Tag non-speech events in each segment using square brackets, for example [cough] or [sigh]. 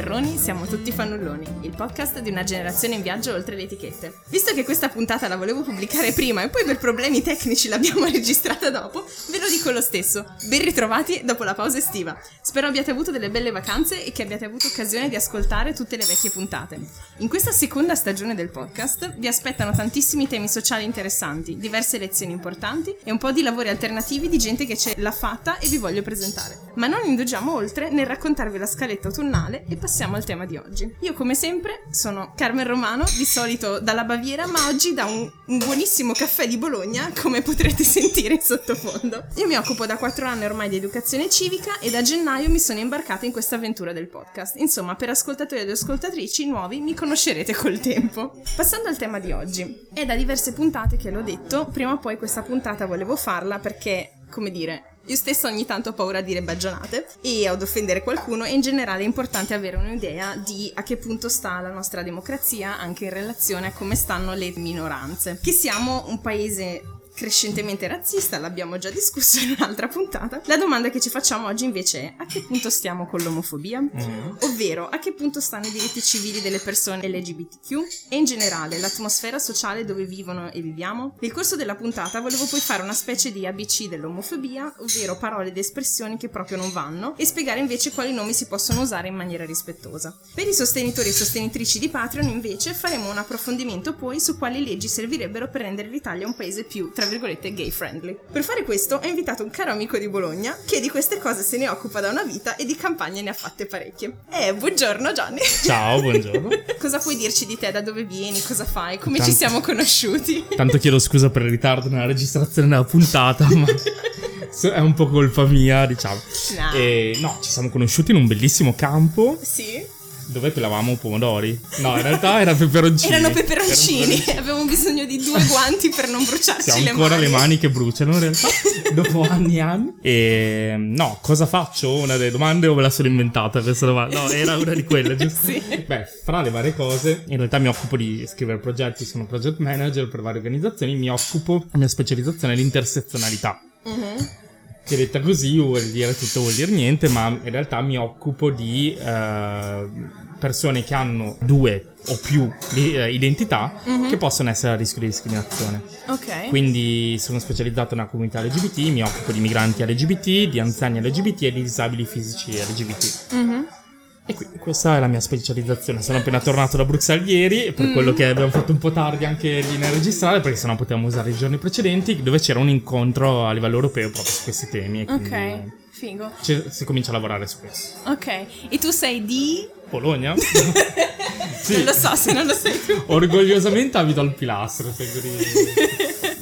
Terroni siamo tutti fannulloni, il podcast di una generazione in viaggio oltre le etichette. Visto che questa puntata la volevo pubblicare prima e poi per problemi tecnici l'abbiamo [laughs] registrata dopo, ve lo dico lo stesso. Ben ritrovati dopo la pausa estiva. Spero abbiate avuto delle belle vacanze e che abbiate avuto occasione di ascoltare tutte le vecchie puntate. In questa seconda stagione del podcast vi aspettano tantissimi temi sociali interessanti, diverse lezioni importanti e un po' di lavori alternativi di gente che ce l'ha fatta e vi voglio presentare. Ma non indugiamo oltre nel raccontarvi la scaletta autunnale e passiamo al tema di oggi. Io come sempre sono Carmen Romano, di solito dalla Baviera, ma oggi da un, un buonissimo caffè di Bologna, come potrete sentire in sottofondo. Io mi occupo da 4 anni ormai di educazione civica e da gennaio mi sono imbarcata in questa avventura del podcast. Insomma, per ascoltatori ed ascoltatrici nuovi mi conoscerete col tempo. Passando al tema di oggi, è da diverse puntate che l'ho detto, prima o poi questa puntata volevo farla perché, come dire, io stessa ogni tanto ho paura di dire baggianate e ad offendere qualcuno e in generale è importante avere un'idea di a che punto sta la nostra democrazia anche in relazione a come stanno le minoranze. Che siamo un paese crescentemente razzista, l'abbiamo già discusso in un'altra puntata. La domanda che ci facciamo oggi invece è a che punto stiamo con l'omofobia? Mm. Ovvero a che punto stanno i diritti civili delle persone LGBTQ e in generale l'atmosfera sociale dove vivono e viviamo? Nel corso della puntata volevo poi fare una specie di ABC dell'omofobia, ovvero parole ed espressioni che proprio non vanno, e spiegare invece quali nomi si possono usare in maniera rispettosa. Per i sostenitori e sostenitrici di Patreon invece faremo un approfondimento poi su quali leggi servirebbero per rendere l'Italia un paese più, tra virgolette gay friendly. Per fare questo ho invitato un caro amico di Bologna che di queste cose se ne occupa da una vita e di campagne ne ha fatte parecchie. Eh, buongiorno Gianni. Ciao, buongiorno. [laughs] cosa puoi dirci di te, da dove vieni, cosa fai, come tanto, ci siamo conosciuti? Tanto chiedo scusa per il ritardo nella registrazione della puntata, ma è un po' colpa mia, diciamo. No. E, no, ci siamo conosciuti in un bellissimo campo. Sì dove pelavamo pomodori? No, in realtà era peperoncini. Erano peperoncini. Erano peperoncini. Avevamo bisogno di due guanti per non bruciarci Siamo le ancora mani. le mani che bruciano in realtà, [laughs] dopo anni e anni. E no, cosa faccio? Una delle domande o me la sono inventata questa domanda? No, era una di quelle, giusto? sì. Beh, fra le varie cose, in realtà mi occupo di scrivere progetti, sono project manager per varie organizzazioni, mi occupo, la mia specializzazione è l'intersezionalità. Mm-hmm che detta così vuol dire tutto, vuol dire niente, ma in realtà mi occupo di uh, persone che hanno due o più uh, identità mm-hmm. che possono essere a rischio di discriminazione. Ok. Quindi sono specializzato nella comunità LGBT, mi occupo di migranti LGBT, di anziani LGBT e di disabili fisici LGBT. Mm-hmm. E quindi questa è la mia specializzazione. Sono appena tornato da Bruxelles ieri, per mm. quello che abbiamo fatto un po' tardi anche lì nel registrare, perché sennò potevamo usare i giorni precedenti, dove c'era un incontro a livello europeo proprio su questi temi. ok, figo. si comincia a lavorare su questo. Ok, e tu sei di... Bologna? [laughs] sì. Non lo so se non lo sei tu. Orgogliosamente abito al pilastro, [laughs]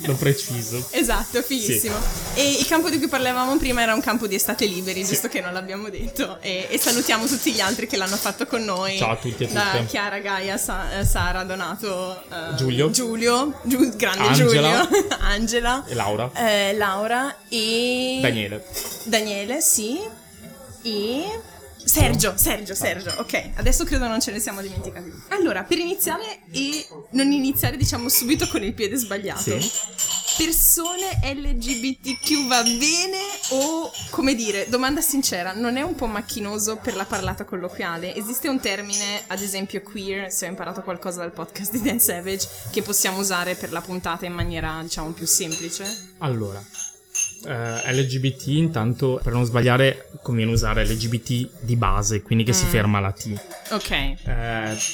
l'ho preciso. Esatto, fighissimo. Sì. E il campo di cui parlavamo prima era un campo di estate liberi, sì. giusto che non l'abbiamo detto. E, e, salutiamo tutti gli altri che l'hanno fatto con noi. Ciao a tutti e tutte. Da Chiara, Gaia, Sa- Sara, Donato, uh, Giulio. Giulio, Giu- grande Angela. Giulio. [laughs] Angela. E Laura. Eh, Laura e... Daniele. Daniele, sì. E... Sergio, Sergio, Sergio, ok, adesso credo non ce ne siamo dimenticati. Allora, per iniziare e non iniziare diciamo subito con il piede sbagliato. Sì. Persone LGBTQ va bene o, come dire, domanda sincera, non è un po' macchinoso per la parlata colloquiale? Esiste un termine, ad esempio queer, se ho imparato qualcosa dal podcast di Dan Savage, che possiamo usare per la puntata in maniera, diciamo, più semplice? Allora, Uh, LGBT intanto per non sbagliare conviene usare LGBT di base quindi che mm. si ferma alla T ok uh,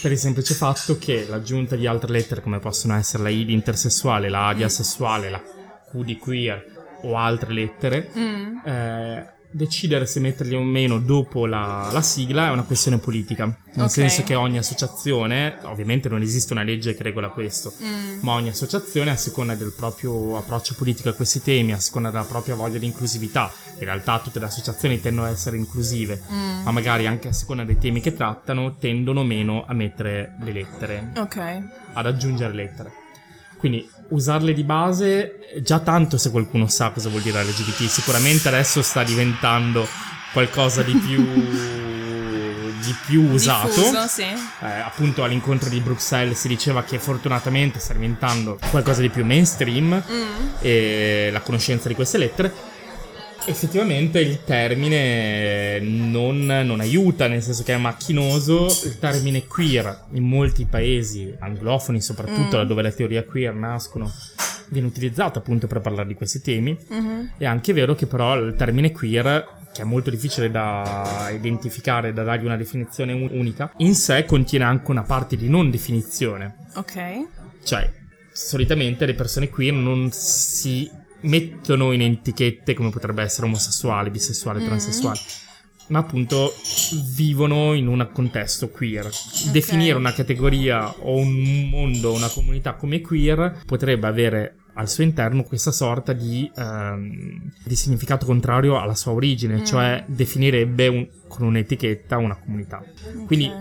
per il semplice fatto che l'aggiunta di altre lettere come possono essere la I di intersessuale la A di mm. asessuale la Q di queer o altre lettere mm. uh, decidere se metterli o meno dopo la, la sigla è una questione politica. Nel okay. senso che ogni associazione, ovviamente non esiste una legge che regola questo, mm. ma ogni associazione a seconda del proprio approccio politico a questi temi, a seconda della propria voglia di inclusività, in realtà tutte le associazioni tendono ad essere inclusive, mm. ma magari anche a seconda dei temi che trattano tendono meno a mettere le lettere, Ok. ad aggiungere lettere. Quindi usarle di base già tanto se qualcuno sa cosa vuol dire LGBT. Sicuramente adesso sta diventando qualcosa di più [laughs] di più usato. Diffuso, sì. eh, appunto all'incontro di Bruxelles si diceva che fortunatamente sta diventando qualcosa di più mainstream mm. e la conoscenza di queste lettere effettivamente il termine non, non, aiuta, nel senso che è macchinoso. Il termine queer in molti paesi anglofoni, soprattutto, mm. dove le teorie queer nascono, viene utilizzato appunto per parlare di questi temi. Mm-hmm. È anche vero che però il termine queer che è molto difficile da identificare, da dargli una definizione unica, in sé contiene anche una parte di non definizione. Ok. Cioè, solitamente le persone queer non si mettono in etichette come potrebbe essere omosessuale, bisessuale, mm. transessuale, ma appunto vivono in un contesto queer. Okay. Definire una categoria o un mondo, una comunità come queer potrebbe avere al suo interno questa sorta di, um, di significato contrario alla sua origine, mm. cioè definirebbe un, con un'etichetta una comunità. Okay. Quindi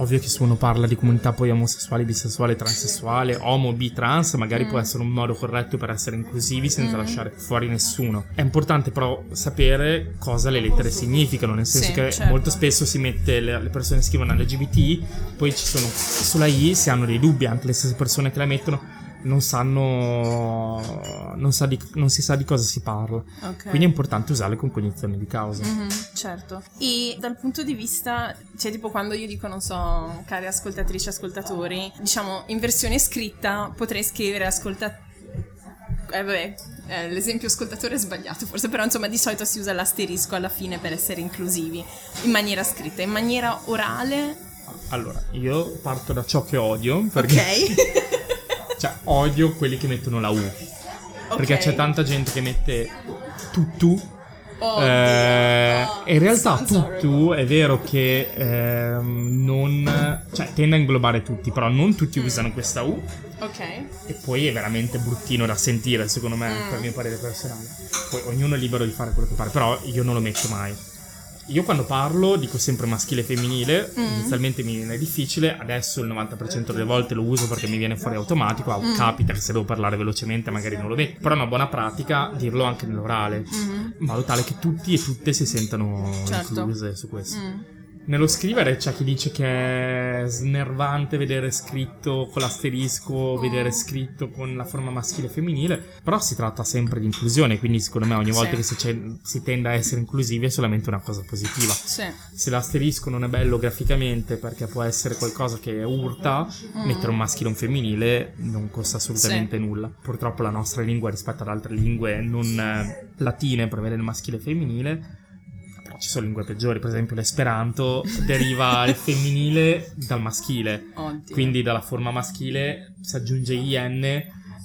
Ovvio che se uno parla di comunità poi omosessuale, bisessuale, transessuale, omo, bi, trans, magari mm. può essere un modo corretto per essere inclusivi senza mm. lasciare fuori nessuno. È importante però sapere cosa le lettere significano, nel senso sì, che certo. molto spesso si mette, le, le persone scrivono LGBT, poi ci sono sulla I si hanno dei dubbi, anche le stesse persone che la mettono non sanno, non, sa di, non, si sa di cosa si parla. Okay. Quindi è importante usarle con cognizione di causa. Mm-hmm, certo. E dal punto di vista, cioè tipo quando io dico, non so, cari ascoltatrici, ascoltatori, diciamo in versione scritta potrei scrivere ascoltatori. Eh vabbè, eh, l'esempio ascoltatore è sbagliato forse, però insomma di solito si usa l'asterisco alla fine per essere inclusivi in maniera scritta, in maniera orale. Allora, io parto da ciò che odio perché... Ok. [laughs] Cioè, odio quelli che mettono la U. Okay. Perché c'è tanta gente che mette tuttu. Oh, eh, oh, in realtà tuttu è vero che eh, non cioè tende a inglobare tutti, però non tutti mm. usano questa U. Ok. E poi è veramente bruttino da sentire, secondo me, mm. per mio parere personale. Poi ognuno è libero di fare quello che pare, però io non lo metto mai. Io quando parlo dico sempre maschile e femminile, mm. inizialmente mi viene difficile, adesso il 90% delle volte lo uso perché mi viene fuori automatico, mm. capita che se devo parlare velocemente magari non lo metto, però è una buona pratica dirlo anche nell'orale, mm. in modo tale che tutti e tutte si sentano certo. incluse su questo. Mm. Nello scrivere c'è chi dice che è snervante vedere scritto con l'asterisco, vedere scritto con la forma maschile e femminile, però si tratta sempre di inclusione, quindi secondo me ogni volta sì. che si, si, tende a essere inclusivi è solamente una cosa positiva. Sì. Se l'asterisco non è bello graficamente perché può essere qualcosa che urta, mm. mettere un maschile e un femminile non costa assolutamente sì. nulla. Purtroppo la nostra lingua rispetto ad altre lingue non eh, latine prevede il maschile e femminile ci sono lingue peggiori, per esempio l'esperanto [laughs] deriva il femminile dal maschile, Oddio. quindi dalla forma maschile si aggiunge in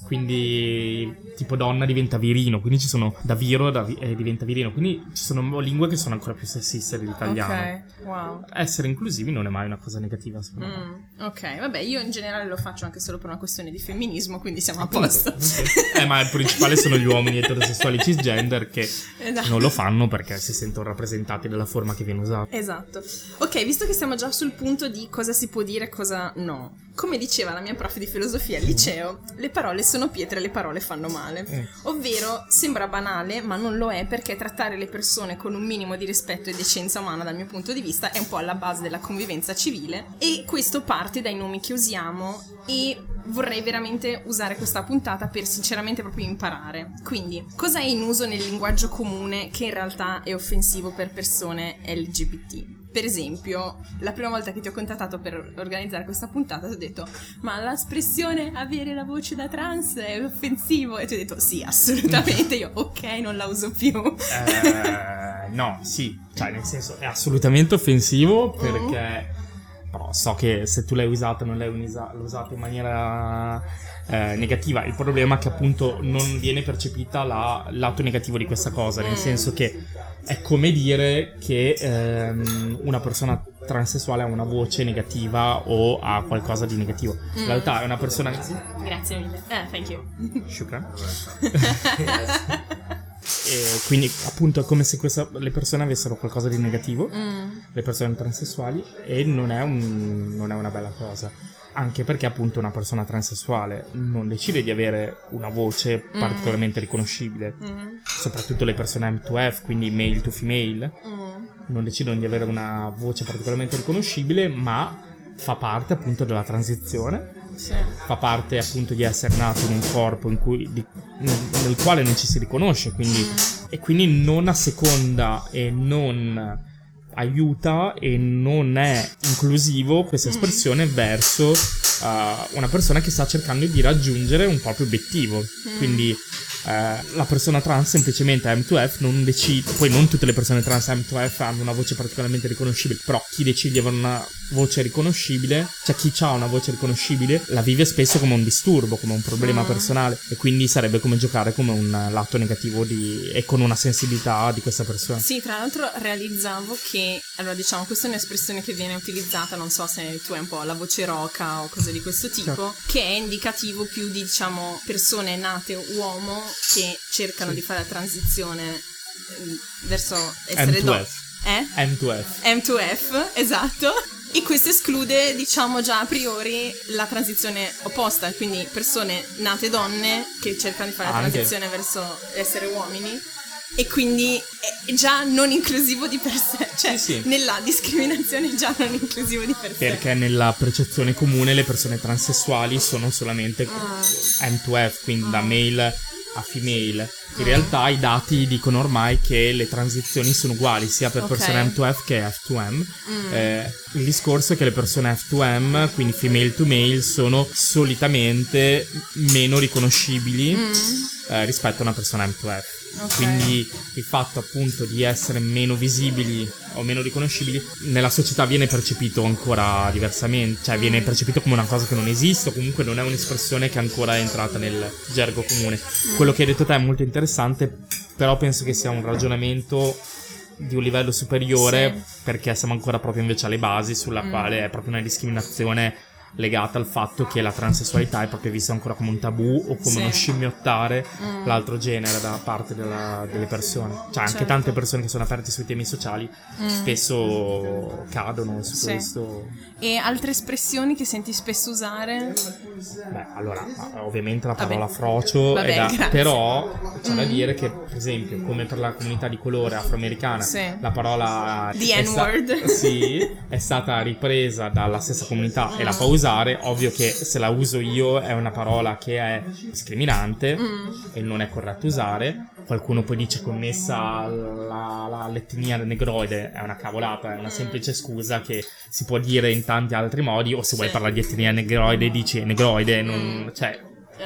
quindi tipo donna diventa virino, quindi ci sono da viro da eh, diventa virino, quindi ci sono lingue che sono ancora più sessiste dell'italiano. Ok, wow. Essere inclusivi non è mai una cosa negativa, secondo mm, me. Ok, vabbè, io in generale lo faccio anche solo per una questione di femminismo, quindi siamo a posto. [laughs] eh, ma il principale sono gli uomini eterosessuali cisgender che esatto. non lo fanno perché si sentono rappresentati dalla forma che viene usata. Esatto. Ok, visto che siamo già sul punto di cosa si può dire e cosa no. Come diceva la mia prof di filosofia al liceo, le parole sono pietre, le parole fanno male. Eh. Ovvero, sembra banale, ma non lo è perché trattare le persone con un minimo di rispetto e decenza umana, dal mio punto di vista, è un po' alla base della convivenza civile. E questo parte dai nomi che usiamo e vorrei veramente usare questa puntata per sinceramente proprio imparare. Quindi, cosa è in uso nel linguaggio comune che in realtà è offensivo per persone LGBT? Per esempio, la prima volta che ti ho contattato per organizzare questa puntata ti ho detto ma l'espressione avere la voce da trans è offensivo? E ti ho detto sì, assolutamente, [laughs] io ok, non la uso più. Eh, no, sì, cioè nel senso è assolutamente offensivo perché... Mm però so che se tu l'hai usata non l'hai usata in maniera eh, negativa. Il problema è che appunto non viene percepita la, lato negativo di questa cosa, nel mm. senso che è come dire che ehm, una persona transessuale ha una voce negativa o ha qualcosa di negativo. In mm. realtà è una persona... Grazie mille. Eh, thank you. Shukran. [laughs] [laughs] E quindi appunto è come se questa, le persone avessero qualcosa di negativo, mm. le persone transessuali, e non è, un, non è, una bella cosa. Anche perché appunto una persona transessuale non decide di avere una voce mm. particolarmente riconoscibile, mm. soprattutto le persone M2F, quindi male to female, mm. non decidono di avere una voce particolarmente riconoscibile, ma fa parte appunto della transizione sì. fa parte appunto di essere nato in un corpo in cui, di, nel quale non ci si riconosce, quindi mm. e quindi non asseconda e non aiuta e non è inclusivo questa espressione mm. verso uh, una persona che sta cercando di raggiungere un proprio obiettivo. Mm. Quindi eh, la persona trans semplicemente M2F non decide, poi non tutte le persone trans M2F hanno una voce particolarmente riconoscibile, però chi decide di avere una voce riconoscibile, cioè chi ha una voce riconoscibile, la vive spesso come un disturbo, come un problema mm. personale e quindi sarebbe come giocare come un lato negativo di, e con una sensibilità di questa persona. Sì, tra l'altro realizzavo che, allora diciamo, questa è un'espressione che viene utilizzata, non so se tu hai un po' la voce roca o cose di questo tipo, certo. che è indicativo più di, diciamo, persone nate uomo che cercano sì. di fare la transizione mm, verso essere donne. Eh? M2F. M2F, esatto. E questo esclude, diciamo già a priori, la transizione opposta, quindi persone nate donne che cercano di fare la transizione verso essere uomini. E quindi è già non inclusivo di per sé, cioè sì, sì. nella discriminazione è già non inclusivo di per sé. Perché nella percezione comune le persone transessuali sono solamente ah. M2F, quindi ah. da male a female. In realtà i dati dicono ormai che le transizioni sono uguali sia per okay. persone M2F che F2M. Mm. Eh, il discorso è che le persone F2M, quindi female to male, sono solitamente meno riconoscibili mm. eh, rispetto a una persona M2F. Okay. Quindi il fatto appunto di essere meno visibili o meno riconoscibili nella società viene percepito ancora diversamente, cioè viene percepito come una cosa che non esiste o comunque non è un'espressione che ancora è entrata nel gergo comune. Quello che hai detto te è molto interessante, però penso che sia un ragionamento di un livello superiore sì. perché siamo ancora proprio invece alle basi sulla mm. quale è proprio una discriminazione legata al fatto che la transessualità è proprio vista ancora come un tabù o come sì. uno scimmiottare mm. l'altro genere da parte della, delle persone. Cioè, anche certo. tante persone che sono aperte sui temi sociali mm. spesso cadono su sì. questo. E altre espressioni che senti spesso usare? Beh, allora, ovviamente la parola Vabbè. frocio, Vabbè, da, però c'è mm. da dire che, per esempio, come per la comunità di colore afroamericana, sì. la parola The N-word sta- [laughs] sì, è stata ripresa dalla stessa comunità e la pausa usare, ovvio che se la uso io è una parola che è discriminante mm. e non è corretto usare. Qualcuno poi dice connessa all'etnia negroide, è una cavolata, è una mm. semplice scusa che si può dire in tanti altri modi, o se sì. vuoi parlare di etnia negroide dici negroide, non, mm. cioè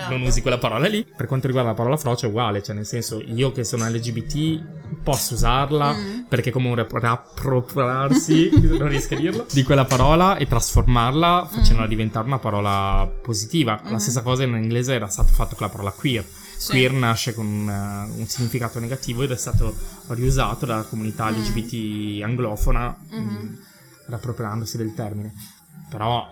non usi quella parola lì. Per quanto riguarda la parola frocio è uguale, cioè nel senso io che sono LGBT posso usarla mm. perché come un riappropriarsi, [laughs] non riesco a dirlo, di quella parola e trasformarla facendola mm. diventare una parola positiva. Mm. La stessa cosa in inglese era stato fatto con la parola queer. Sì. Queer nasce con un, uh, un, significato negativo ed è stato riusato dalla comunità mm. LGBT anglofona mm-hmm. mh, riappropriandosi del termine. Però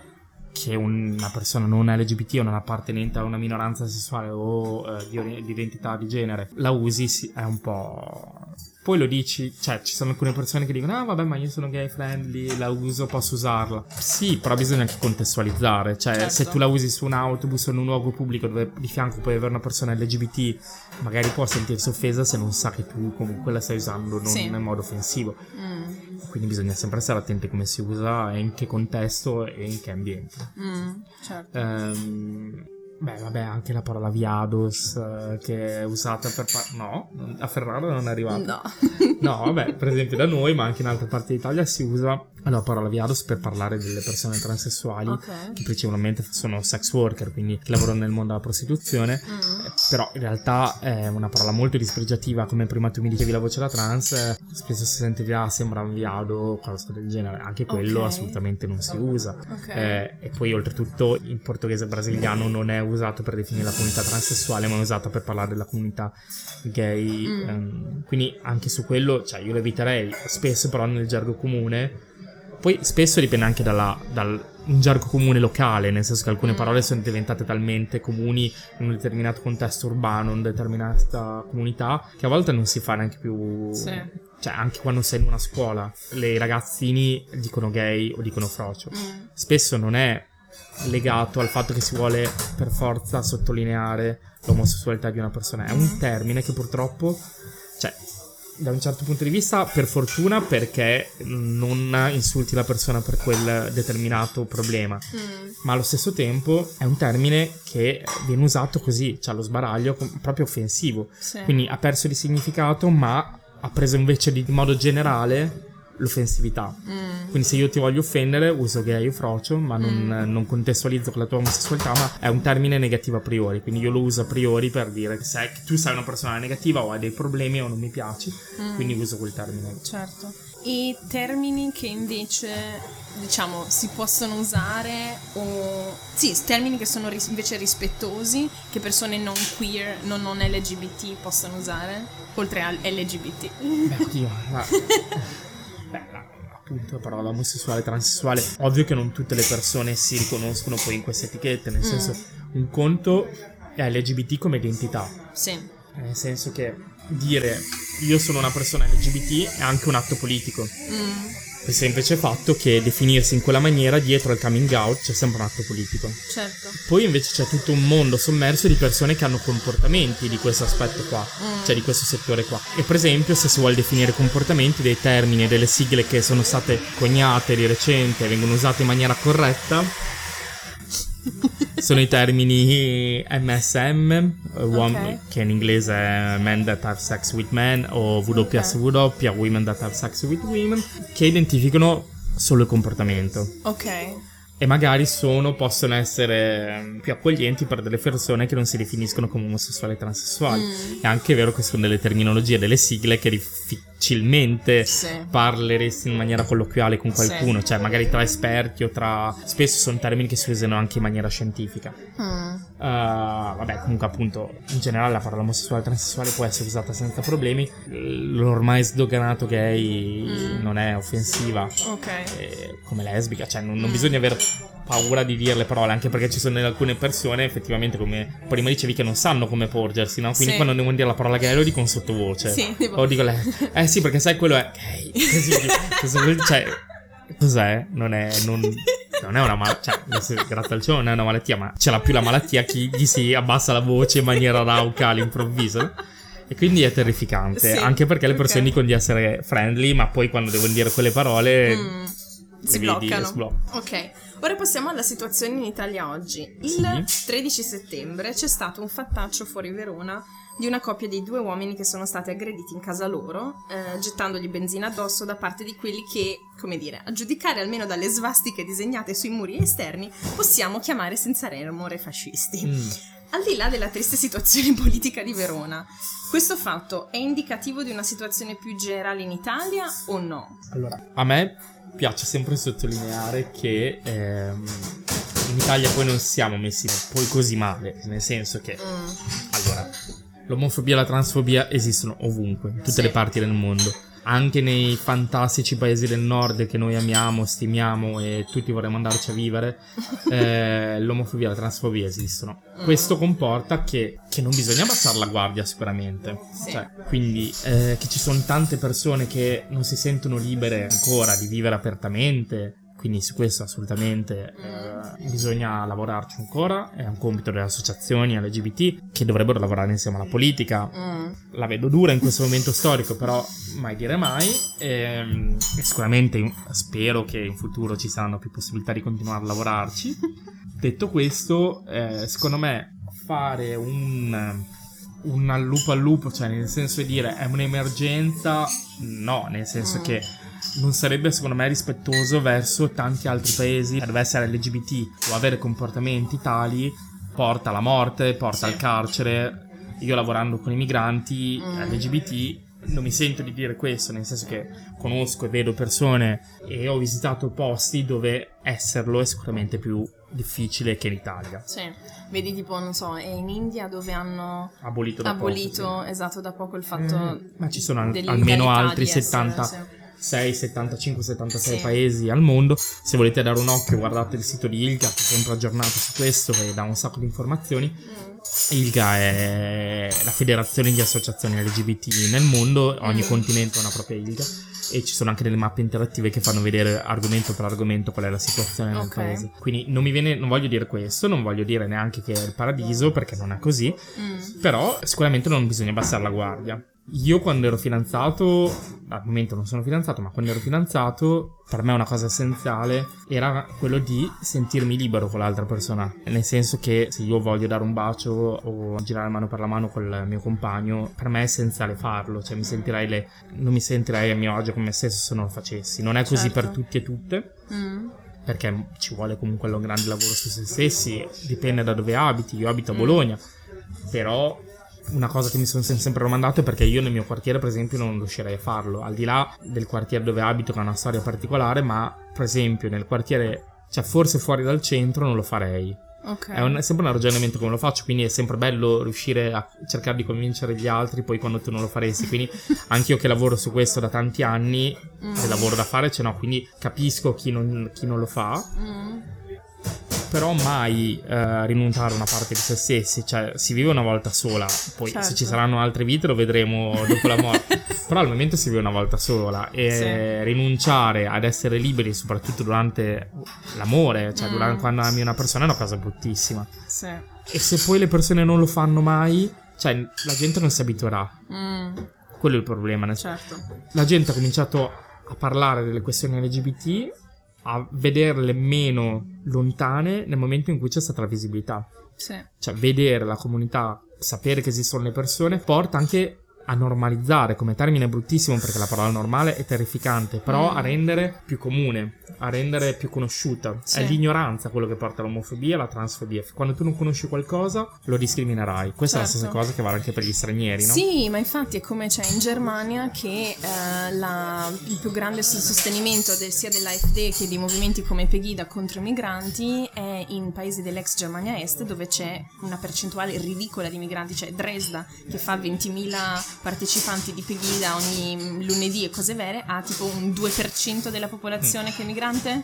che una persona non LGBT o non appartenente a una minoranza sessuale o eh, di, di, identità di genere la usi sì, è un po' poi lo dici, cioè ci sono alcune persone che dicono ah vabbè ma io sono gay friendly, la uso, posso usarla. Sì, però bisogna anche contestualizzare, cioè certo. se tu la usi su un autobus o in un luogo pubblico dove di fianco puoi avere una persona LGBT, magari può sentirsi offesa se non sa che tu comunque la stai usando non sì. in modo offensivo. Mm. Quindi bisogna sempre stare attenti come si usa e in che contesto e in che ambiente. Mm, certo. Um, Beh, vabbè, anche la parola viados eh, che è usata per... Par- no, a Ferrara non è arrivata. No. no, vabbè, per esempio da noi, ma anche in altre parti d'Italia si usa la parola viados per parlare delle persone transessuali okay. che principalmente sono sex worker, quindi lavorano nel mondo della prostituzione, mm. eh, però in realtà è una parola molto dispregiativa, come prima tu mi dicevi la voce da trans, eh, spesso si sente via, sembra un viado, qualcosa del genere, anche quello okay. assolutamente non si usa. Okay. Eh, e poi oltretutto in portoghese brasiliano non è usato per definire la comunità transessuale, ma è usato per parlare della comunità gay. Mm. Um, quindi anche su quello, cioè io lo eviterei spesso, però nel gergo comune. Poi spesso dipende anche dalla, dal un gergo comune locale, nel senso che alcune mm. parole sono diventate talmente comuni in un determinato contesto urbano, in una determinata comunità, che a volte non si fa neanche più. Sì. Cioè, anche quando sei in una scuola, le ragazzini dicono gay o dicono frocio. Mm. Spesso non è legato al fatto che si vuole per forza sottolineare l'omosessualità di una persona. È un termine che purtroppo, cioè, da un certo punto di vista, per fortuna, perché non insulti la persona per quel determinato problema, mm. ma allo stesso tempo è un termine che viene usato così, cioè lo sbaraglio, proprio offensivo. Sì. Quindi ha perso di significato, ma ha preso invece di modo generale l'offensività. Mm. Quindi se io ti voglio offendere uso gay o frocio, ma non, mm. non, contestualizzo con la tua omosessualità, ma è un termine negativo a priori, quindi io lo uso a priori per dire che se tu sei una persona negativa o hai dei problemi o non mi piaci, mm. quindi uso quel termine. Certo. I termini che invece, diciamo, si possono usare o... Sì, termini che sono ris- invece rispettosi, che persone non queer, non, non LGBT possono usare, oltre al LGBT. Beh, oddio, ma... [laughs] Appunto la parola omosessuale, transessuale, ovvio che non tutte le persone si riconoscono poi in queste etichette, nel mm. senso un conto è LGBT come identità. Sì. Nel senso che dire io sono una persona LGBT è anche un atto politico. Mm il semplice fatto che definirsi in quella maniera dietro al coming out c'è sempre un atto politico. Certo. Poi invece c'è tutto un mondo sommerso di persone che hanno comportamenti di questo aspetto qua, mm. cioè di questo settore qua. E per esempio se si vuole definire comportamenti, dei termini e delle sigle che sono state coniate di recente e vengono usate in maniera corretta, [laughs] sono i termini MSM, okay. che in inglese è Men That Have Sex With Men, o WSW, okay. Women That Have Sex With Women, che identificano solo il comportamento. Ok e magari sono, possono essere mm, più accoglienti per delle persone che non si definiscono come omosessuali e transessuali. Mm. È anche vero che sono delle terminologie, delle sigle che difficilmente sì. parleresti in maniera colloquiale con qualcuno, sì. cioè magari tra esperti o tra... spesso sono termini che si usano anche in maniera scientifica. Mm. Uh, vabbè, comunque appunto, in generale la parola omosessuale e transessuale può essere usata senza problemi. L'ormai sdoganato gay mm. non è offensiva. Ok. Eh, come lesbica, cioè non, non bisogna aver paura di dire le parole, anche perché ci sono alcune persone, effettivamente, come prima dicevi, che non sanno come porgersi, no? Quindi sì. quando devono dire la parola gay lo dicono sottovoce. Sì, tipo... O dico lei, eh sì, perché sai quello è gay. [laughs] [laughs] Così, cioè, cos'è? Non è, non, non è una malattia, cioè, grazie al cielo non è una malattia, ma ce l'ha più la malattia chi gli si abbassa la voce in maniera rauca all'improvviso. E quindi è terrificante, sì, anche perché le persone okay. dicono di essere friendly, ma poi quando devono dire quelle parole... Mm si bloccano. Ok, ora passiamo alla situazione in Italia oggi. Il sì. 13 settembre c'è stato un fattaccio fuori Verona di una coppia di due uomini che sono stati aggrediti in casa loro, eh, gettandogli benzina addosso da parte di quelli che, come dire, a giudicare almeno dalle svastiche disegnate sui muri esterni, possiamo chiamare senza remore fascisti. Mm. Al di là della triste situazione [laughs] politica di Verona, questo fatto è indicativo di una situazione più generale in Italia o no? Allora, a me piace sempre sottolineare che ehm, in Italia poi non siamo messi poi così male, nel senso che mm. allora l'omofobia e la transfobia esistono ovunque, in tutte sì. le parti del mondo anche nei fantastici paesi del nord che noi amiamo, stimiamo e tutti vorremmo andarci a vivere, [laughs] eh, l'omofobia e la transfobia esistono. Questo comporta che, che, non bisogna abbassare la guardia sicuramente. Sì. Cioè, quindi eh, che ci sono tante persone che non si sentono libere ancora di vivere apertamente, quindi su questo assolutamente eh, bisogna lavorarci ancora, è un compito delle associazioni LGBT che dovrebbero lavorare insieme alla politica. Mm. La vedo dura in questo momento storico, però mai dire mai. E, ehm, e sicuramente spero che in futuro ci saranno più possibilità di continuare a lavorarci. [laughs] Detto questo, eh, secondo me fare un un al lupo al lupo, cioè nel senso di dire è un'emergenza, no, nel senso mm. che non sarebbe secondo me rispettoso verso tanti altri paesi dove essere LGBT o avere comportamenti tali porta alla morte, porta sì. al carcere. Io lavorando con i migranti mm. LGBT non mi sento di dire questo, nel senso che conosco e vedo persone e ho visitato posti dove esserlo è sicuramente più difficile che in Italia. Sì, vedi tipo, non so, è in India dove hanno abolito, da abolito poco, sì. esatto, da poco il fatto... Mm, ma ci sono al- almeno altri 70... Essere, sì 6, 75, 76 sì. paesi al mondo. Se volete dare un occhio, guardate il sito di ILGA, che è sempre aggiornato su questo e dà un sacco di informazioni. Mm. ILGA è la federazione di associazioni LGBT nel mondo, ogni mm. continente ha una propria ILGA e ci sono anche delle mappe interattive che fanno vedere argomento per argomento qual è la situazione nel okay. paese. Quindi non mi viene, non voglio dire questo, non voglio dire neanche che è il paradiso perché non è così, mm. però sicuramente non bisogna abbassare la guardia. Io quando ero fidanzato, al momento non sono fidanzato, ma quando ero fidanzato, per me una cosa essenziale era quello di sentirmi libero con l'altra persona. Nel senso che se io voglio dare un bacio o girare mano per la mano col mio compagno, per me è essenziale farlo. Cioè mi sentirei le... non mi sentirei a mio agio con me stesso se non lo facessi. Non è così Certo. per tutti e tutte. Mm. Perché ci vuole comunque un grande lavoro su se stessi, dipende da dove abiti. Io abito a. Bologna, però una cosa che mi sono sem- sempre domandato è perché io nel mio quartiere, per esempio, non riuscirei a farlo. Al di là del quartiere dove abito, che ha una storia particolare, ma per esempio nel quartiere, cioè forse fuori dal centro, non lo farei. Ok. È, un- è sempre un ragionamento come lo faccio, quindi è sempre bello riuscire a cercare di convincere gli altri poi quando tu non lo faresti. Quindi [laughs] anche io che lavoro su questo da tanti anni, Mm. del lavoro da fare ce n'ho, quindi capisco chi non, chi non lo fa Mm. Però mai eh, rinunciare a una parte di se stessi, cioè si vive una volta sola, poi Certo. se ci saranno altre vite lo vedremo dopo la morte, [laughs] però al momento si vive una volta sola e Sì. rinunciare ad essere liberi soprattutto durante l'amore, cioè Mm. durante, quando ami una persona è una cosa bruttissima Sì. e se poi le persone non lo fanno mai, cioè la gente non si abituerà, Mm. quello è il problema, Certo. la gente ha cominciato a parlare delle questioni LGBT, a vederle meno lontane nel momento in cui c'è stata la visibilità. Sì. Cioè, vedere la comunità, sapere che esistono le persone, porta anche a normalizzare, come termine bruttissimo perché la parola normale è terrificante, però Mm. a rendere più comune, a rendere più conosciuta. Sì. È l'ignoranza quello che porta all'omofobia e alla transfobia. Quando tu non conosci qualcosa, lo discriminerai. Questa è la Certo. stessa cosa che vale anche per gli stranieri, no? Sì, ma infatti è come c'è in Germania che eh, la- il più grande sos- sostenimento del- sia dell'AfD che di movimenti come Pegida contro i migranti è in paesi dell'ex Germania Est dove c'è una percentuale ridicola di migranti, cioè Dresda che fa 20.000 partecipanti di Pegida ogni lunedì e cose vere ha tipo un 2% della popolazione che è migrante,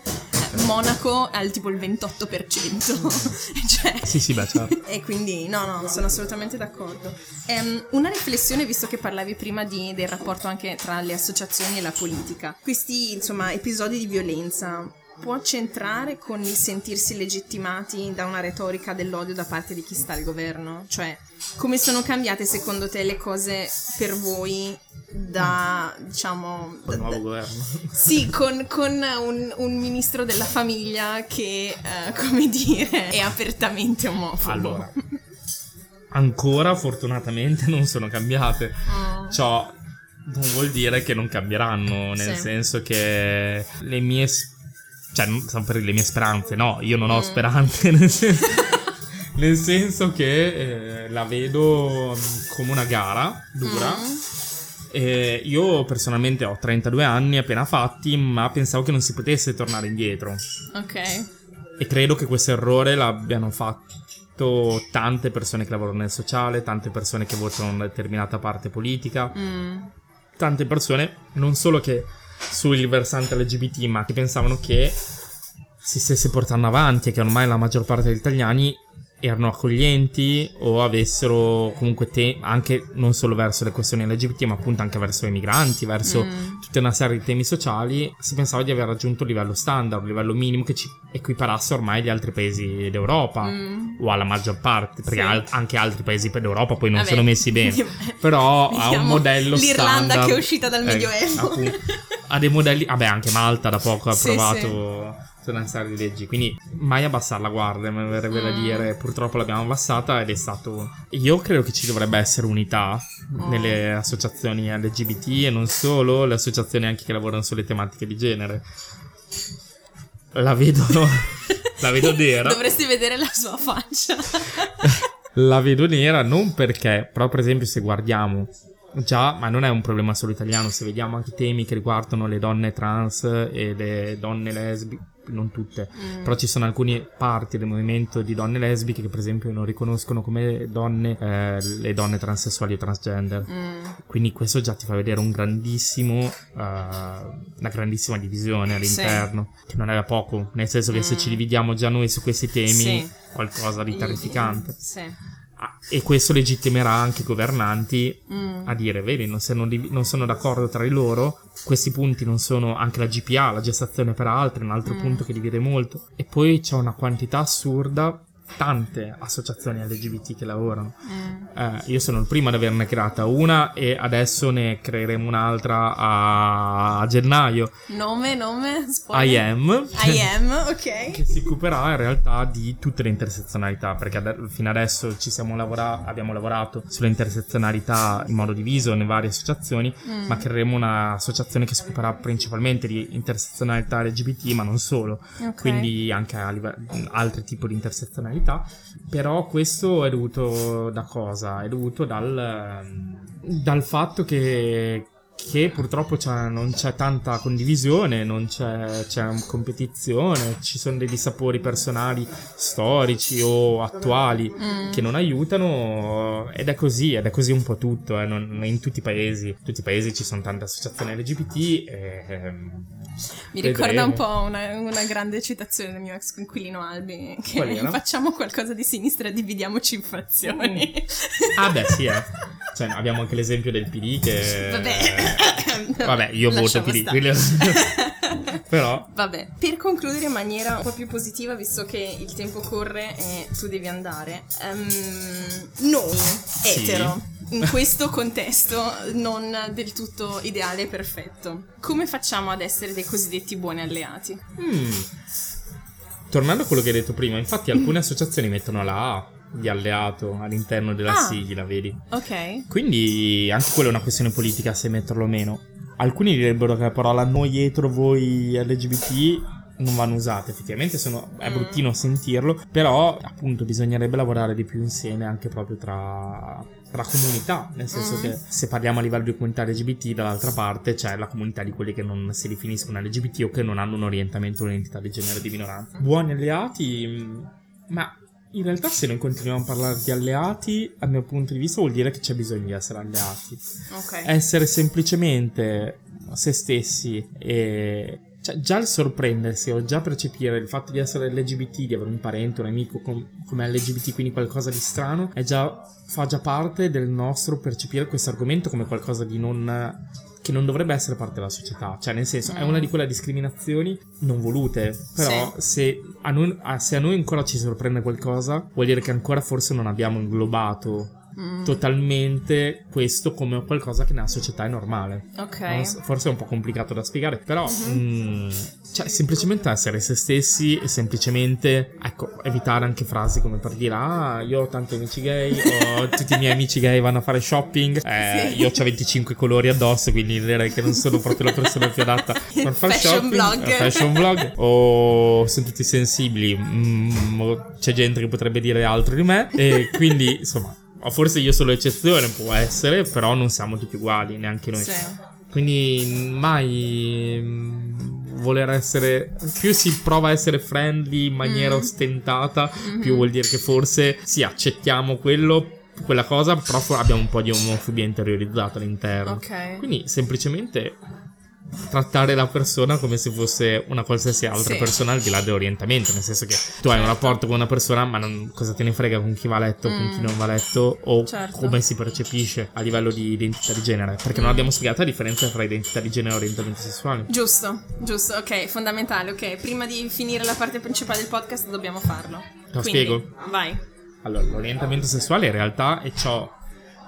Eh, Monaco ha il tipo il 28%, [laughs] cioè Sì, sì, beh, certo. [laughs] e quindi no, no, sono assolutamente d'accordo. Ehm, una riflessione, visto che parlavi prima di- del rapporto anche tra le associazioni e la politica. Questi, insomma, episodi di violenza può c'entrare con il sentirsi legittimati da una retorica dell'odio da parte di chi sta al governo? Cioè, come sono cambiate secondo te le cose per voi da, diciamo... Col da- nuovo da- governo. [laughs] sì, con, con un, un ministro della famiglia che, eh, [laughs] come dire, è apertamente omofobo. Allora, [laughs] ancora fortunatamente non sono cambiate. Oh. Ciò non vuol dire che non cambieranno, nel Sì. senso che le mie... cioè, non per le mie speranze, no, io non ho Mm. speranze, nel senso, nel senso che eh, la vedo mm, come una gara dura. Mm. E io personalmente ho 32 anni appena fatti, ma pensavo che non si potesse tornare indietro. Ok. E credo che questo errore l'abbiano fatto tante persone che lavorano nel sociale, tante persone che votano una determinata parte politica, Mm. tante persone non solo che sul versante LGBT, ma che pensavano che si stesse portando avanti e che ormai la maggior parte degli italiani erano accoglienti o avessero comunque te- anche non solo verso le questioni LGBT, ma appunto anche verso i migranti, verso Mm. tutta una serie di temi sociali, si pensava di aver raggiunto un livello standard, un livello minimo che ci equiparasse ormai agli altri paesi d'Europa Mm. o alla maggior parte, perché Sì. al- anche altri paesi d'Europa poi non Vabbè, sono messi bene. diciamo- Però ha un diciamo modello l'Irlanda standard. che è uscita dal Eh, Medioevo. appunto. ha dei modelli. Vabbè, anche Malta da poco ha Sì, approvato tutta serie di leggi. Quindi mai abbassare la guardia, mi verrebbe da Mm. dire. Purtroppo l'abbiamo abbassata ed è stato. Io credo che ci dovrebbe essere unità Oh. nelle associazioni LGBT e non solo, le associazioni anche che lavorano sulle tematiche di genere. La vedo. [laughs] la vedo nera. Dovresti vedere la sua faccia. [laughs] La vedo nera non perché, però per esempio se guardiamo già, ma non è un problema solo italiano, se vediamo anche temi che riguardano le donne trans e le donne lesbiche, non tutte, Mm. però ci sono alcune parti del movimento di donne lesbiche che per esempio non riconoscono come donne eh, le donne transessuali o transgender. Mm. Quindi questo già ti fa vedere un grandissimo, eh, una grandissima divisione all'interno, che non è da poco, nel senso che se Mm. ci dividiamo già noi su questi temi, Sì. qualcosa di terrificante. Sì. Ah, E questo legittimerà anche i governanti Mm. a dire, vedi, non sono, non sono d'accordo tra di loro, questi punti non sono anche la GPA, la gestazione per altri, un altro Mm. punto che divide molto. E poi c'è una quantità assurda tante associazioni LGBT che lavorano. Mm. Eh, io sono il primo ad averne creata una e adesso ne creeremo un'altra a, a gennaio. Nome, nome? Spoiler. I am. I am, [laughs] ok. che si occuperà in realtà di tutte le intersezionalità, perché ad- fino adesso ci siamo lavora- abbiamo lavorato sulle intersezionalità in modo diviso nelle varie associazioni, mm. ma creeremo un'associazione che si occuperà principalmente di intersezionalità LGBT, ma non solo. Okay. Quindi anche a live- altri tipi di intersezionalità. Però questo è dovuto da cosa? È dovuto dal, dal fatto che che purtroppo c'è, non c'è tanta condivisione, non c'è, c'è competizione, ci sono dei dissapori personali, storici o attuali mm. che non aiutano ed è così, ed è così un po' tutto, eh, non, in tutti i paesi, in tutti i paesi ci sono tante associazioni LGBT e... Ehm, Mi ricorda un po' una, una, grande citazione del mio ex coinquilino Albi che facciamo qualcosa di sinistra e dividiamoci in frazioni. Mm. Ah beh sì eh. Cioè, abbiamo anche l'esempio del PD che... Vabbè, Vabbè io voto PD. [laughs] Però... Vabbè, per concludere in maniera un po' più positiva, visto che il tempo corre e tu devi andare, um, noi, etero, sì. in questo contesto non del tutto ideale e perfetto, come facciamo ad essere dei cosiddetti buoni alleati? Mm. Tornando a quello che hai detto prima, infatti alcune associazioni mettono la A di alleato all'interno della ah, sigla, vedi? Ok. Quindi anche quella è una questione politica se metterlo o meno. Alcuni direbbero che la parola noi etro, voi LGBT non vanno usate, effettivamente sono, è mm. bruttino sentirlo, però appunto bisognerebbe lavorare di più insieme anche proprio tra, tra comunità, nel senso mm. che se parliamo a livello di comunità LGBT dall'altra parte c'è la comunità di quelli che non si definiscono LGBT o che non hanno un orientamento, un'identità di genere di minoranza. Buoni alleati, mm, ma in realtà se noi continuiamo a parlare di alleati, dal mio punto di vista vuol dire che c'è bisogno di essere alleati. Okay. Essere semplicemente se stessi e cioè, già il sorprendersi o già percepire il fatto di essere LGBT, di avere un parente, un amico com- come LGBT, quindi qualcosa di strano, già, fa già parte del nostro percepire questo argomento come qualcosa di non che non dovrebbe essere parte della società. Cioè, nel senso, mm. è una di quelle discriminazioni non volute. Però, sì. se, a noi, se a noi ancora ci sorprende qualcosa, vuol dire che ancora forse non abbiamo inglobato mm. totalmente questo come qualcosa che nella società è normale. Ok. Forse è un po' complicato da spiegare, però mm-hmm. mh, cioè semplicemente essere se stessi e semplicemente ecco, evitare anche frasi come per dire "Ah, io ho tanti amici gay, o [laughs] tutti i miei amici gay vanno a fare shopping, eh, sì. io ho 25 colori addosso, quindi direi che non sono proprio la persona più adatta [laughs] per fare shopping, blog. Eh, fashion blog o sono tutti sensibili, mm, c'è gente che potrebbe dire altro di me e quindi insomma o forse io sono l'eccezione, può essere, però non siamo tutti uguali, neanche noi. Sì. Quindi mai mm, voler essere più si prova a essere friendly in maniera mm. ostentata mm-hmm. più vuol dire che forse sì accettiamo quello quella cosa però abbiamo un po' di omofobia interiorizzata all'interno ok quindi semplicemente trattare la persona come se fosse una qualsiasi altra sì. persona al di là dell'orientamento, nel senso che tu hai un certo. rapporto con una persona, ma non, cosa te ne frega con chi va a letto, mm. con chi mm. non va a letto o certo. come si percepisce a livello di identità di genere, perché mm. non abbiamo spiegato la differenza tra identità di genere e orientamento sessuale. Giusto, giusto, ok, fondamentale, ok, prima di finire la parte principale del podcast dobbiamo farlo. Lo Quindi, spiego? Vai. Allora, l'orientamento sessuale in realtà è ciò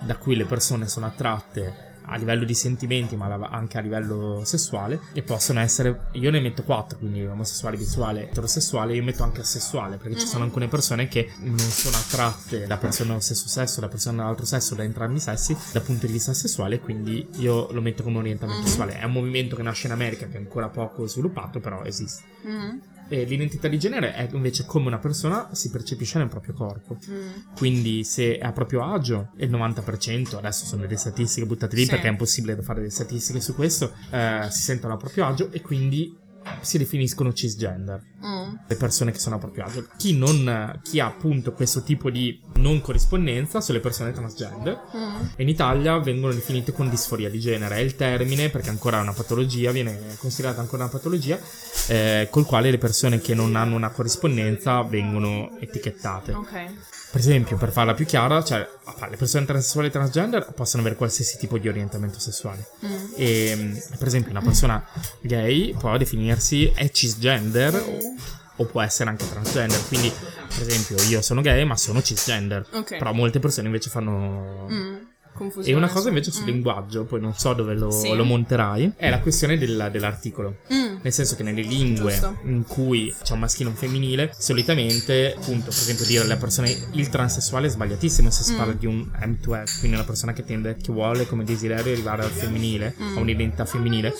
da cui le persone sono attratte a livello di sentimenti ma anche a livello sessuale e possono essere io ne metto quattro quindi omosessuale bisessuale eterosessuale io metto anche asessuale perché ci sono mhm. alcune persone che non sono attratte da persone dello stesso sesso da persone dell'altro sesso da entrambi i sessi dal punto di vista sessuale quindi io lo metto come orientamento mm-hmm. sessuale è un movimento che nasce in America che è ancora poco sviluppato però esiste mm-hmm. E l'identità di genere è invece come una persona si percepisce nel proprio corpo. Mm. Quindi se è a proprio agio, il 90%, adesso sono delle statistiche buttate lì sì. perché è impossibile fare delle statistiche su questo, eh, si sentono a proprio agio e quindi si definiscono cisgender, mm. le persone che sono a proprio agio. Chi, non, chi ha appunto questo tipo di non corrispondenza sono le persone transgender. Mm. In Italia vengono definite con disforia di genere, è il termine perché ancora è una patologia, viene considerata ancora una patologia, eh, col quale le persone che non hanno una corrispondenza vengono etichettate. Ok. Per esempio, per farla più chiara, cioè, le persone transessuali e transgender possono avere qualsiasi tipo di orientamento sessuale. Mm. E, per esempio, una persona gay può definirsi è cisgender mm. o, può essere anche transgender. Quindi per esempio, io sono gay, ma sono cisgender. Ok. Però molte persone invece fanno. Mm, confusione. E una cosa invece sul Mm. linguaggio, poi non so dove lo, Sì. lo monterai, è la questione del- dell'articolo. Mm. Nel senso che nelle lingue Giusto. in cui c'è un maschile e un femminile, solitamente, appunto, per esempio, dire alla persona il transessuale è sbagliatissimo se si Mm. parla di un M2F, quindi una persona che tende, che vuole come desiderio arrivare al femminile, Mm. a un'identità femminile,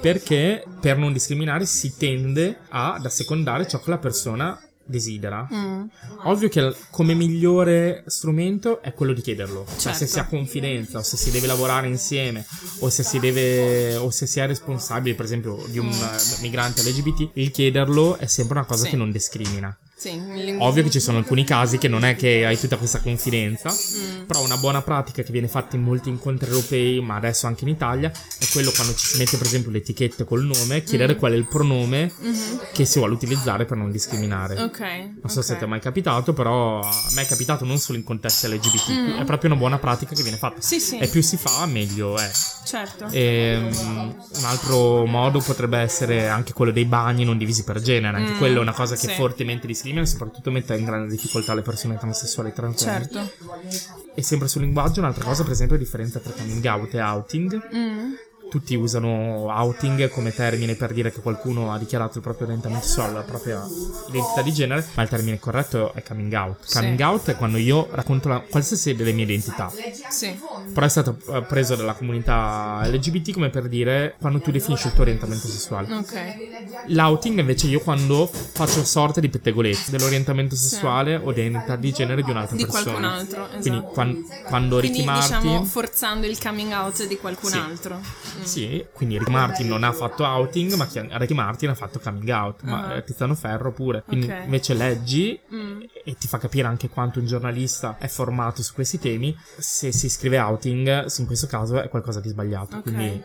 perché per non discriminare si tende ad assecondare ciò che la persona desidera. Mm. Ovvio che come migliore strumento è quello di chiederlo. Cioè, se Certo. si ha confidenza o se si deve lavorare insieme o se si deve o se si è responsabile, per esempio, di un eh, migrante LGBT, il chiederlo è sempre una cosa Sì. che non discrimina. Sì, lingu- Ovvio che ci sono alcuni casi che non è che hai tutta questa confidenza, Mm. però una buona pratica che viene fatta in molti incontri europei, ma adesso anche in Italia, è quello quando ci si mette per esempio le etichette col nome, chiedere Mm. qual è il pronome Mhm. che si vuole utilizzare per non discriminare. Ok. Non so se ok. ti è mai capitato, però a me è capitato non solo in contesti LGBT, Mm. è proprio una buona pratica che viene fatta. Sì, sì. E più si fa, meglio è. Certo. E, mm, un altro modo potrebbe essere anche quello dei bagni non divisi per genere. Anche Mm, quello è una cosa che sì. fortemente discrimina, soprattutto mette in grande difficoltà le persone transessuali e transgender. Certo. E sempre sul linguaggio, un'altra cosa, per esempio, è la differenza tra coming out e outing. Mm. Tutti usano outing come termine per dire che qualcuno ha dichiarato il proprio orientamento sessuale, la propria identità di genere, ma il termine corretto è coming out. Sì. Coming out è quando io racconto la, qualsiasi delle mie identità. Sì. Però è stato eh, preso dalla comunità LGBT come per dire quando tu definisci il tuo orientamento sessuale. Ok. L'outing invece io quando faccio sorta di pettegolezzi dell'orientamento sessuale o dell'identità di genere di un'altra Di persona. qualcun altro, esatto. Quindi quan- quando Quindi Ricky Martin... diciamo forzando il coming out di qualcun Sì. altro. Mm. Sì, quindi Ricky Martin non ha fatto outing, ma chi- Ricky Martin ha fatto coming out, ma Ah. eh, Tiziano Ferro pure. Quindi Ok. invece leggi Mm. e ti fa capire anche quanto un giornalista è formato su questi temi. Se si scrive outing, in questo caso è qualcosa di sbagliato. Ok. Quindi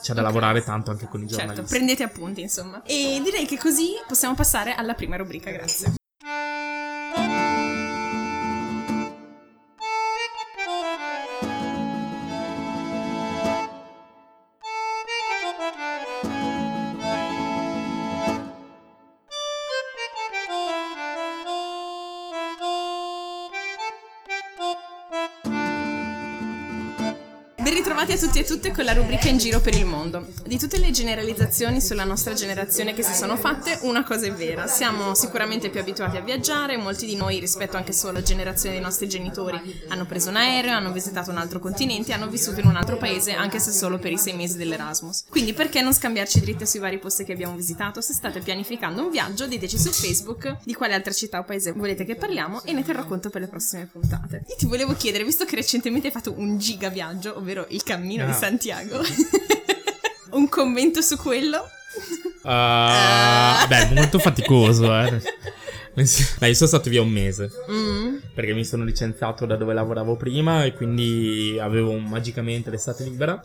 c'è da Ok. lavorare tanto anche con i giornalisti. Certo, prendete appunti, insomma. E direi che così possiamo passare alla prima rubrica, grazie. Ben ritrovati a tutti e tutte con la rubrica In giro per il mondo. Di tutte le generalizzazioni sulla nostra generazione che si sono fatte, una cosa è vera. Siamo sicuramente più abituati a viaggiare, molti di noi rispetto anche solo alla generazione dei nostri genitori hanno preso un aereo, hanno visitato un altro continente, hanno vissuto in un altro paese anche se solo per i sei mesi dell'Erasmus. Quindi perché non scambiarci dritte sui vari posti che abbiamo visitato? Se state pianificando un viaggio, diteci su Facebook di quale altra città o paese volete che parliamo e ne terrò conto per le prossime puntate. Io ti volevo chiedere, visto che recentemente hai fatto un giga viaggio, ovvero il cammino di Ah. Santiago, [laughs] un commento su quello? Uh, beh, molto faticoso, eh. Beh, io sono stato via un mese Mm, perché mi sono licenziato da dove lavoravo prima e quindi avevo magicamente l'estate libera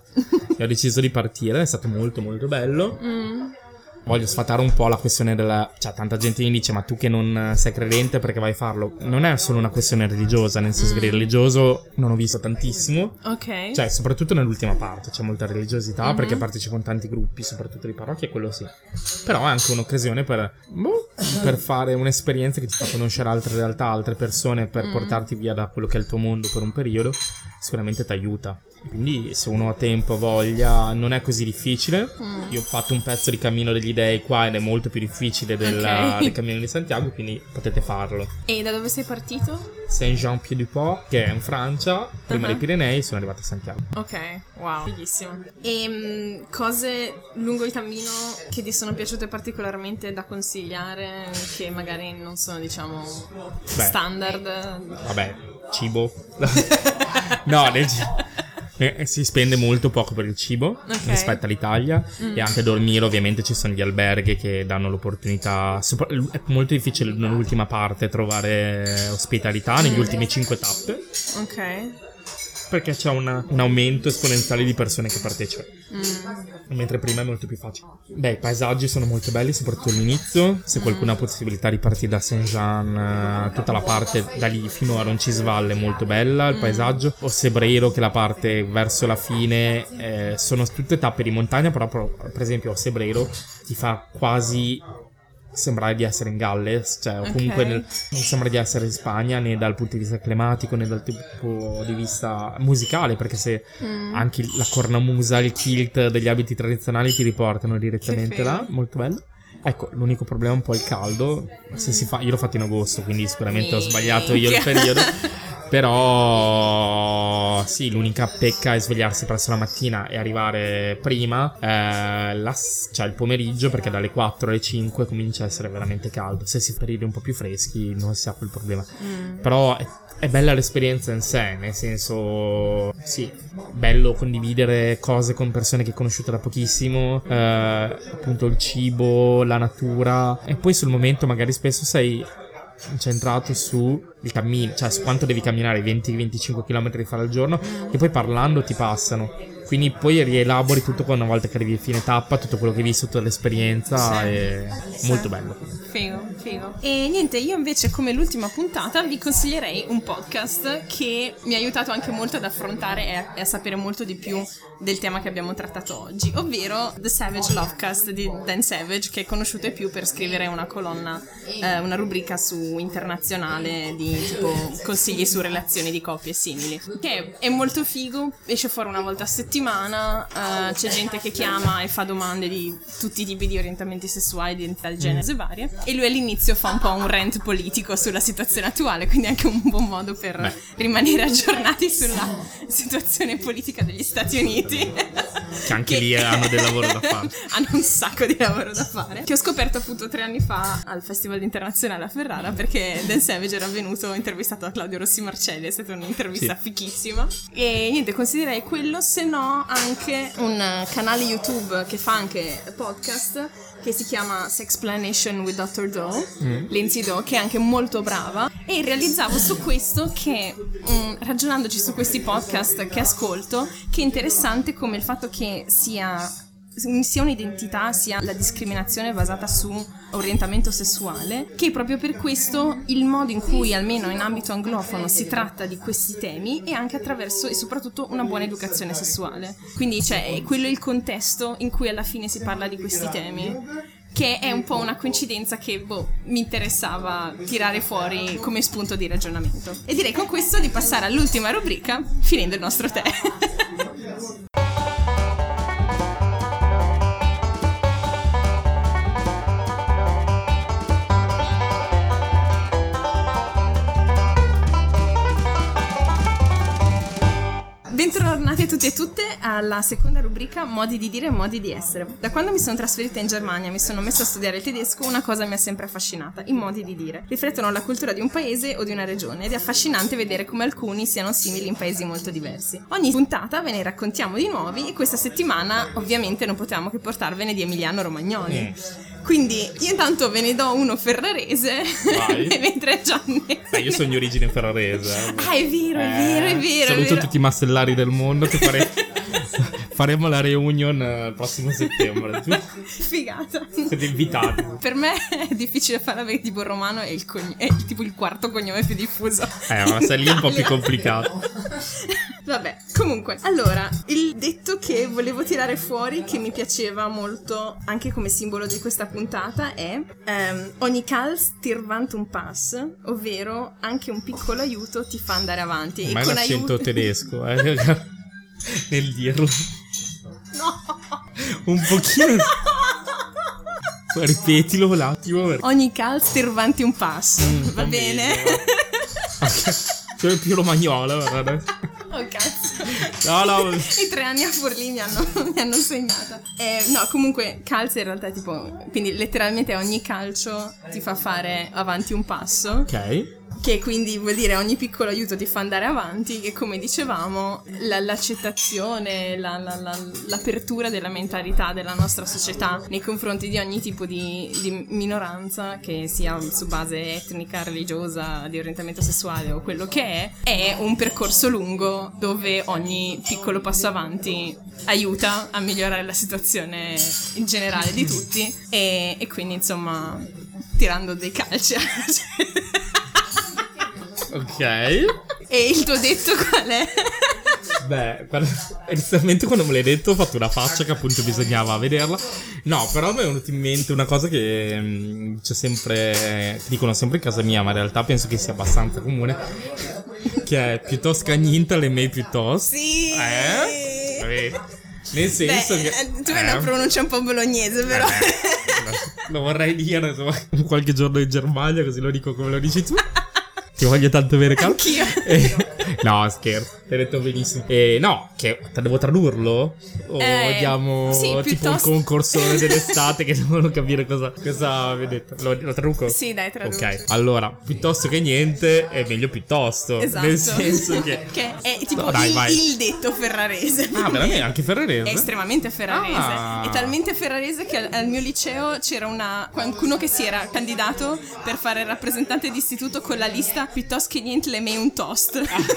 e ho deciso di partire. È stato molto, molto bello. mm, Voglio sfatare un po' la questione della. Cioè, tanta gente mi dice: Ma tu che non sei credente perché vai a farlo? Non è solo una questione religiosa, nel senso che di religioso non ho visto tantissimo. ok. Cioè, soprattutto nell'ultima parte c'è molta religiosità Mhm. perché partecipo in tanti gruppi, soprattutto di parrocchia, quello sì. Però è anche un'occasione per, boh, per [laughs] fare un'esperienza che ti fa conoscere altre realtà, altre persone, per Mhm. portarti via da quello che è il tuo mondo per un periodo, sicuramente ti aiuta. Quindi se uno ha tempo, ha voglia, non è così difficile. Mm. Io ho fatto un pezzo di Cammino degli Dei qua ed è molto più difficile del, Ok. [laughs] del Cammino di Santiago, quindi potete farlo. E da dove sei partito? Saint-Jean-Pied-du-Port, che è in Francia, prima Uh-huh. dei Pirenei, sono arrivato a Santiago. Ok, wow, fighissimo. E mm, cose lungo il cammino che ti sono piaciute particolarmente da consigliare, che magari non sono, diciamo, Beh. standard? Vabbè, cibo. [laughs] no, nel eh, si spende molto poco per il cibo Ok. rispetto all'Italia Mm. e anche a dormire ovviamente ci sono gli alberghi che danno l'opportunità è molto difficile nell'ultima parte trovare ospitalità negli Mm. ultimi 5 tappe Ok. Perché c'è una- un aumento esponenziale di persone che partecipano. Mm. mentre prima è molto più facile. Beh i paesaggi sono molto belli soprattutto all'inizio se qualcuno ha possibilità di partire da Saint-Jean eh, tutta la parte da lì fino a Roncisvalle è molto bella il paesaggio. O Sebreiro che è la parte verso la fine eh, sono tutte tappe di montagna però per esempio a Sebreiro ti fa quasi sembrare di essere in Galles, cioè o comunque nel- non sembra di essere in Spagna né dal punto di vista climatico né dal tipo di vista musicale, perché se Mm. anche la cornamusa, il kilt degli abiti tradizionali ti riportano direttamente là, molto bello. Ecco, l'unico problema è un po' il caldo. Se si fa, io l'ho fatto in agosto, quindi sicuramente ho sbagliato io il periodo. [laughs] Però sì, l'unica pecca è svegliarsi presto la mattina e arrivare prima, eh, la cioè il pomeriggio, perché dalle 4 alle 5 comincia a essere veramente caldo. Se si periodi un po' più freschi non si ha quel problema. Mm. Però è, è bella l'esperienza in sé, nel senso, sì, bello condividere cose con persone che hai conosciuto da pochissimo, eh, appunto il cibo, la natura, e poi sul momento magari spesso sei incentrato su il cammino, cioè su quanto devi camminare, 20-25 km di fare al giorno, che poi parlando ti passano. Quindi poi rielabori tutto una volta che arrivi a fine tappa, tutto quello che hai visto, tutta l'esperienza, Sì. è Sì. molto bello. Figo, figo. E niente, io invece come l'ultima puntata vi consiglierei un podcast che mi ha aiutato anche molto ad affrontare e a, e a sapere molto di più del tema che abbiamo trattato oggi, ovvero The Savage Lovecast di Dan Savage, che è conosciuto più per scrivere una colonna, eh, una rubrica su internazionale di tipo consigli su relazioni di coppie simili, che è molto figo, esce fuori una volta a settimana, eh, c'è gente che chiama e fa domande di tutti i tipi di orientamenti sessuali, di identità di genere varie, e lui all'inizio fa un po' un rant politico sulla situazione attuale, quindi anche un buon modo per Beh. rimanere aggiornati sulla situazione politica degli Stati Uniti. Che anche lì hanno del lavoro da fare. [laughs] hanno un sacco di lavoro da fare. Che ho scoperto appunto tre anni fa al Festival internazionale a Ferrara perché Dan Savage era venuto intervistato da Claudio Rossi Marcelli, è stata un'intervista Sì. fichissima. E niente, considererei quello, se no anche un canale YouTube che fa anche podcast che si chiama Sexplanation with Dr. Doe, Lindsay Doe, che è anche molto brava. E realizzavo su questo che, mm, ragionandoci su questi podcast che ascolto, che è interessante come il fatto che sia sia un'identità sia la discriminazione basata su orientamento sessuale che proprio per questo il modo in cui almeno in ambito anglofono si tratta di questi temi è anche attraverso e soprattutto una buona educazione sessuale. Quindi cioè è quello il contesto in cui alla fine si parla di questi temi che è un po' una coincidenza che boh, mi interessava tirare fuori come spunto di ragionamento. E direi con questo di passare all'ultima rubrica finendo il nostro tè [laughs] Bentornati a tutti e tutte alla seconda rubrica Modi di dire e modi di essere. Da quando mi sono trasferita in Germania e mi sono messa a studiare il tedesco, una cosa mi ha sempre affascinata, i modi di dire. Riflettono la cultura di un paese o di una regione ed è affascinante vedere come alcuni siano simili in paesi molto diversi. Ogni puntata ve ne raccontiamo di nuovi e questa settimana ovviamente non potevamo che portarvene di Emiliano Romagnoli. Quindi io intanto ve ne do uno ferrarese [laughs] mentre Gianni... Eh, io sono di origine ferrarese. eh. Ah, è vero, è vero, è vero. è Saluto vero. tutti i mastellari del mondo che fare- [laughs] faremo la reunion eh, il prossimo settembre. Figata. Siete invitati. Per me è difficile farla perché tipo il romano è, il cogn- è tipo il quarto cognome più diffuso. Eh, ma sei lì è un po' più [laughs] complicato. Vabbè, comunque, allora, il detto che volevo tirare fuori, che mi piaceva molto anche come simbolo di questa puntata, è ehm, ogni cals tir vant un pass, ovvero anche un piccolo aiuto ti fa andare avanti. Ma è con l'accento aiuto- tedesco, eh, [laughs] nel dirlo. No! Un pochino. Ripetilo un attimo. Ogni cals tir vanti un pass, Mm, va va bene? [laughs] Cioè più romagnola, guarda. [laughs] oh cazzo. No, no. [laughs] I tre anni a Forlì mi hanno, [laughs] mi hanno segnata. Eh, no, comunque, calcio in realtà è tipo. Quindi, letteralmente ogni calcio ti fa fare avanti un passo. Ok. Che quindi vuol dire ogni piccolo aiuto ti fa andare avanti. Che come dicevamo, la- l'accettazione, la- la- la- l'apertura della mentalità della nostra società nei confronti di ogni tipo di, di minoranza, che sia su base etnica, religiosa, di orientamento sessuale o quello che è, è un percorso lungo dove ogni piccolo passo avanti aiuta a migliorare la situazione in generale di tutti. E, e quindi, insomma, tirando dei calci. Ok. e il tuo detto qual è? Beh, inizialmente quando me l'hai detto ho fatto una faccia che appunto bisognava vederla. No, però mi è venuta in mente una cosa che mh, c'è sempre, che dicono sempre in casa mia, ma in realtà penso che sia abbastanza comune, che è piuttosto cagninte le me piuttosto. Sì! Eh? Vabbè. Nel senso Beh, che... eh, tu hai eh, una pronuncia un po' bolognese, però. eh, lo vorrei dire insomma, qualche giorno in Germania, così lo dico come lo dici tu. Ti voglio tanto bene, Cal. Anch'io. Eh, no, scherzo, ti hai detto benissimo. Eh, no, che devo tradurlo? O Eh, diamo sì, tipo piuttosto- un concorso [laughs] dell'estate che devono capire cosa, cosa vi ho detto. Lo, lo traduco? Sì, dai, traduci. Ok, allora, piuttosto che niente è meglio piuttosto. Esatto. Nel senso che... [laughs] Che è tipo No, dai, il, vai. il detto ferrarese. Ah, veramente? Anche Ferrarese? È estremamente ferrarese. Ah. È talmente ferrarese che al, al mio liceo c'era una, qualcuno che si era candidato per fare il rappresentante d'istituto con la lista piuttosto che niente le me un toast. [laughs]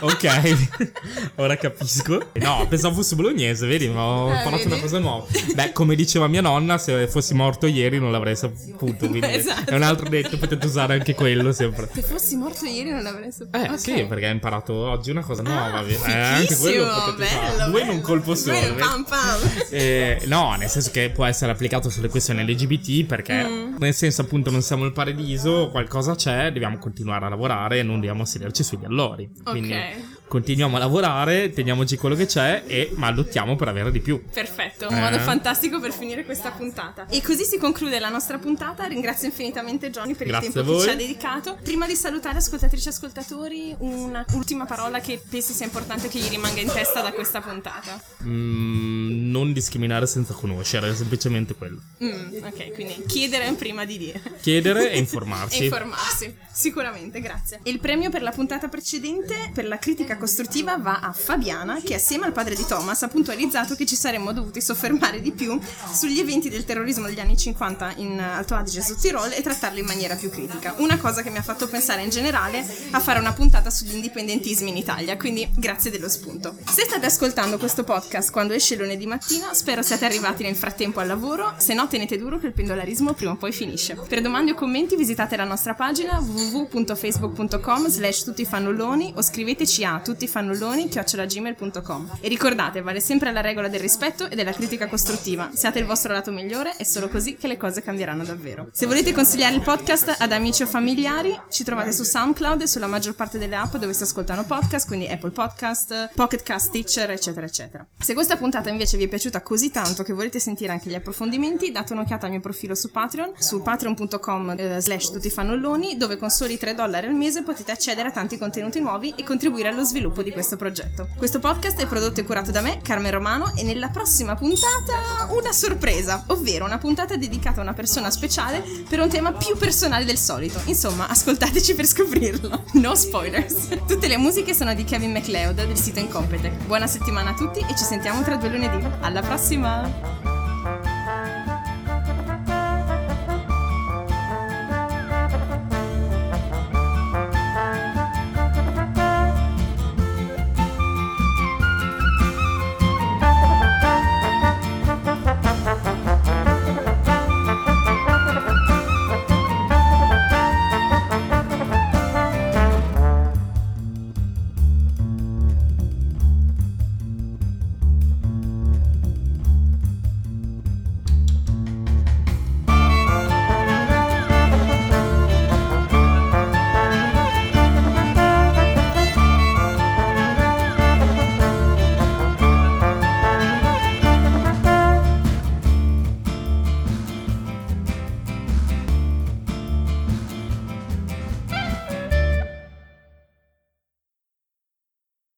Ok, [laughs] ora capisco. No, pensavo fosse bolognese, vedi, ma ho Eh, vedi? una cosa nuova. Beh, come diceva mia nonna, se fossi morto ieri non l'avrei saputo. [laughs] Quindi Esatto. è un altro detto, potete usare anche quello sempre. Se fossi morto ieri non l'avrei saputo. Eh Ok. sì, perché hai imparato oggi una cosa nuova. Ah, eh, anche quello potete usare. bello, Due in un colpo solo. Pam, pam. Eh, no, nel senso che può essere applicato sulle questioni LGBT perché Mm. nel senso appunto non siamo il paradiso, qualcosa c'è, dobbiamo continuare a lavorare e non dobbiamo sederci sugli allori. Quindi Ok. Continuiamo a lavorare, teniamoci quello che c'è e ma lottiamo per avere di più. Perfetto, un Eh. modo fantastico per finire questa puntata. E così si conclude la nostra puntata. Ringrazio infinitamente Johnny per Grazie il tempo che ci ha dedicato. Prima di salutare ascoltatrici e ascoltatori, un'ultima parola che pensi sia importante che gli rimanga in testa da questa puntata. Mm, non discriminare senza conoscere, è semplicemente quello. Mm, ok, quindi chiedere prima di dire. Chiedere e E [laughs] informarsi. informarsi, sicuramente, grazie. Il premio per la puntata precedente per la critica costruttiva va a Fabiana, che assieme al padre di Thomas ha puntualizzato che ci saremmo dovuti soffermare di più sugli eventi del terrorismo degli anni 50 in Alto Adige Sud Tirol e trattarli in maniera più critica. Una cosa che mi ha fatto pensare in generale a fare una puntata sugli indipendentismi in Italia, quindi grazie dello spunto. Se state ascoltando questo podcast quando esce lunedì mattina, spero siate arrivati nel frattempo al lavoro, se no tenete duro che il pendolarismo prima o poi finisce. Per domande o commenti visitate la nostra pagina www.facebook.com slash tuttifannulloni o scriveteci a tuttifannulloni chiocciolagmail.com e ricordate, vale sempre la regola del rispetto e della critica costruttiva. Siate il vostro lato migliore, è solo così che le cose cambieranno davvero. Se volete consigliare il podcast ad amici o familiari, ci trovate su SoundCloud e sulla maggior parte delle app dove si ascoltano podcast, quindi Apple Podcast, Pocket Cast, Teacher, eccetera, eccetera. Se questa puntata invece vi è piaciuta così tanto che volete sentire anche gli approfondimenti, date un'occhiata al mio profilo su Patreon, su patreon.com eh, slash tuttifannulloni, dove con soli 3 dollari al mese potete accedere a tanti contenuti nuovi e contribuire allo sviluppo di questo progetto. Questo podcast è prodotto e curato da me, Carmen Romano, e nella prossima puntata una sorpresa, ovvero una puntata dedicata a una persona speciale per un tema più personale del solito. Insomma, ascoltateci per scoprirlo. No spoilers. Tutte le musiche sono di Kevin MacLeod del sito Incompetech. Buona settimana a tutti e ci sentiamo tra due lunedì. Alla prossima!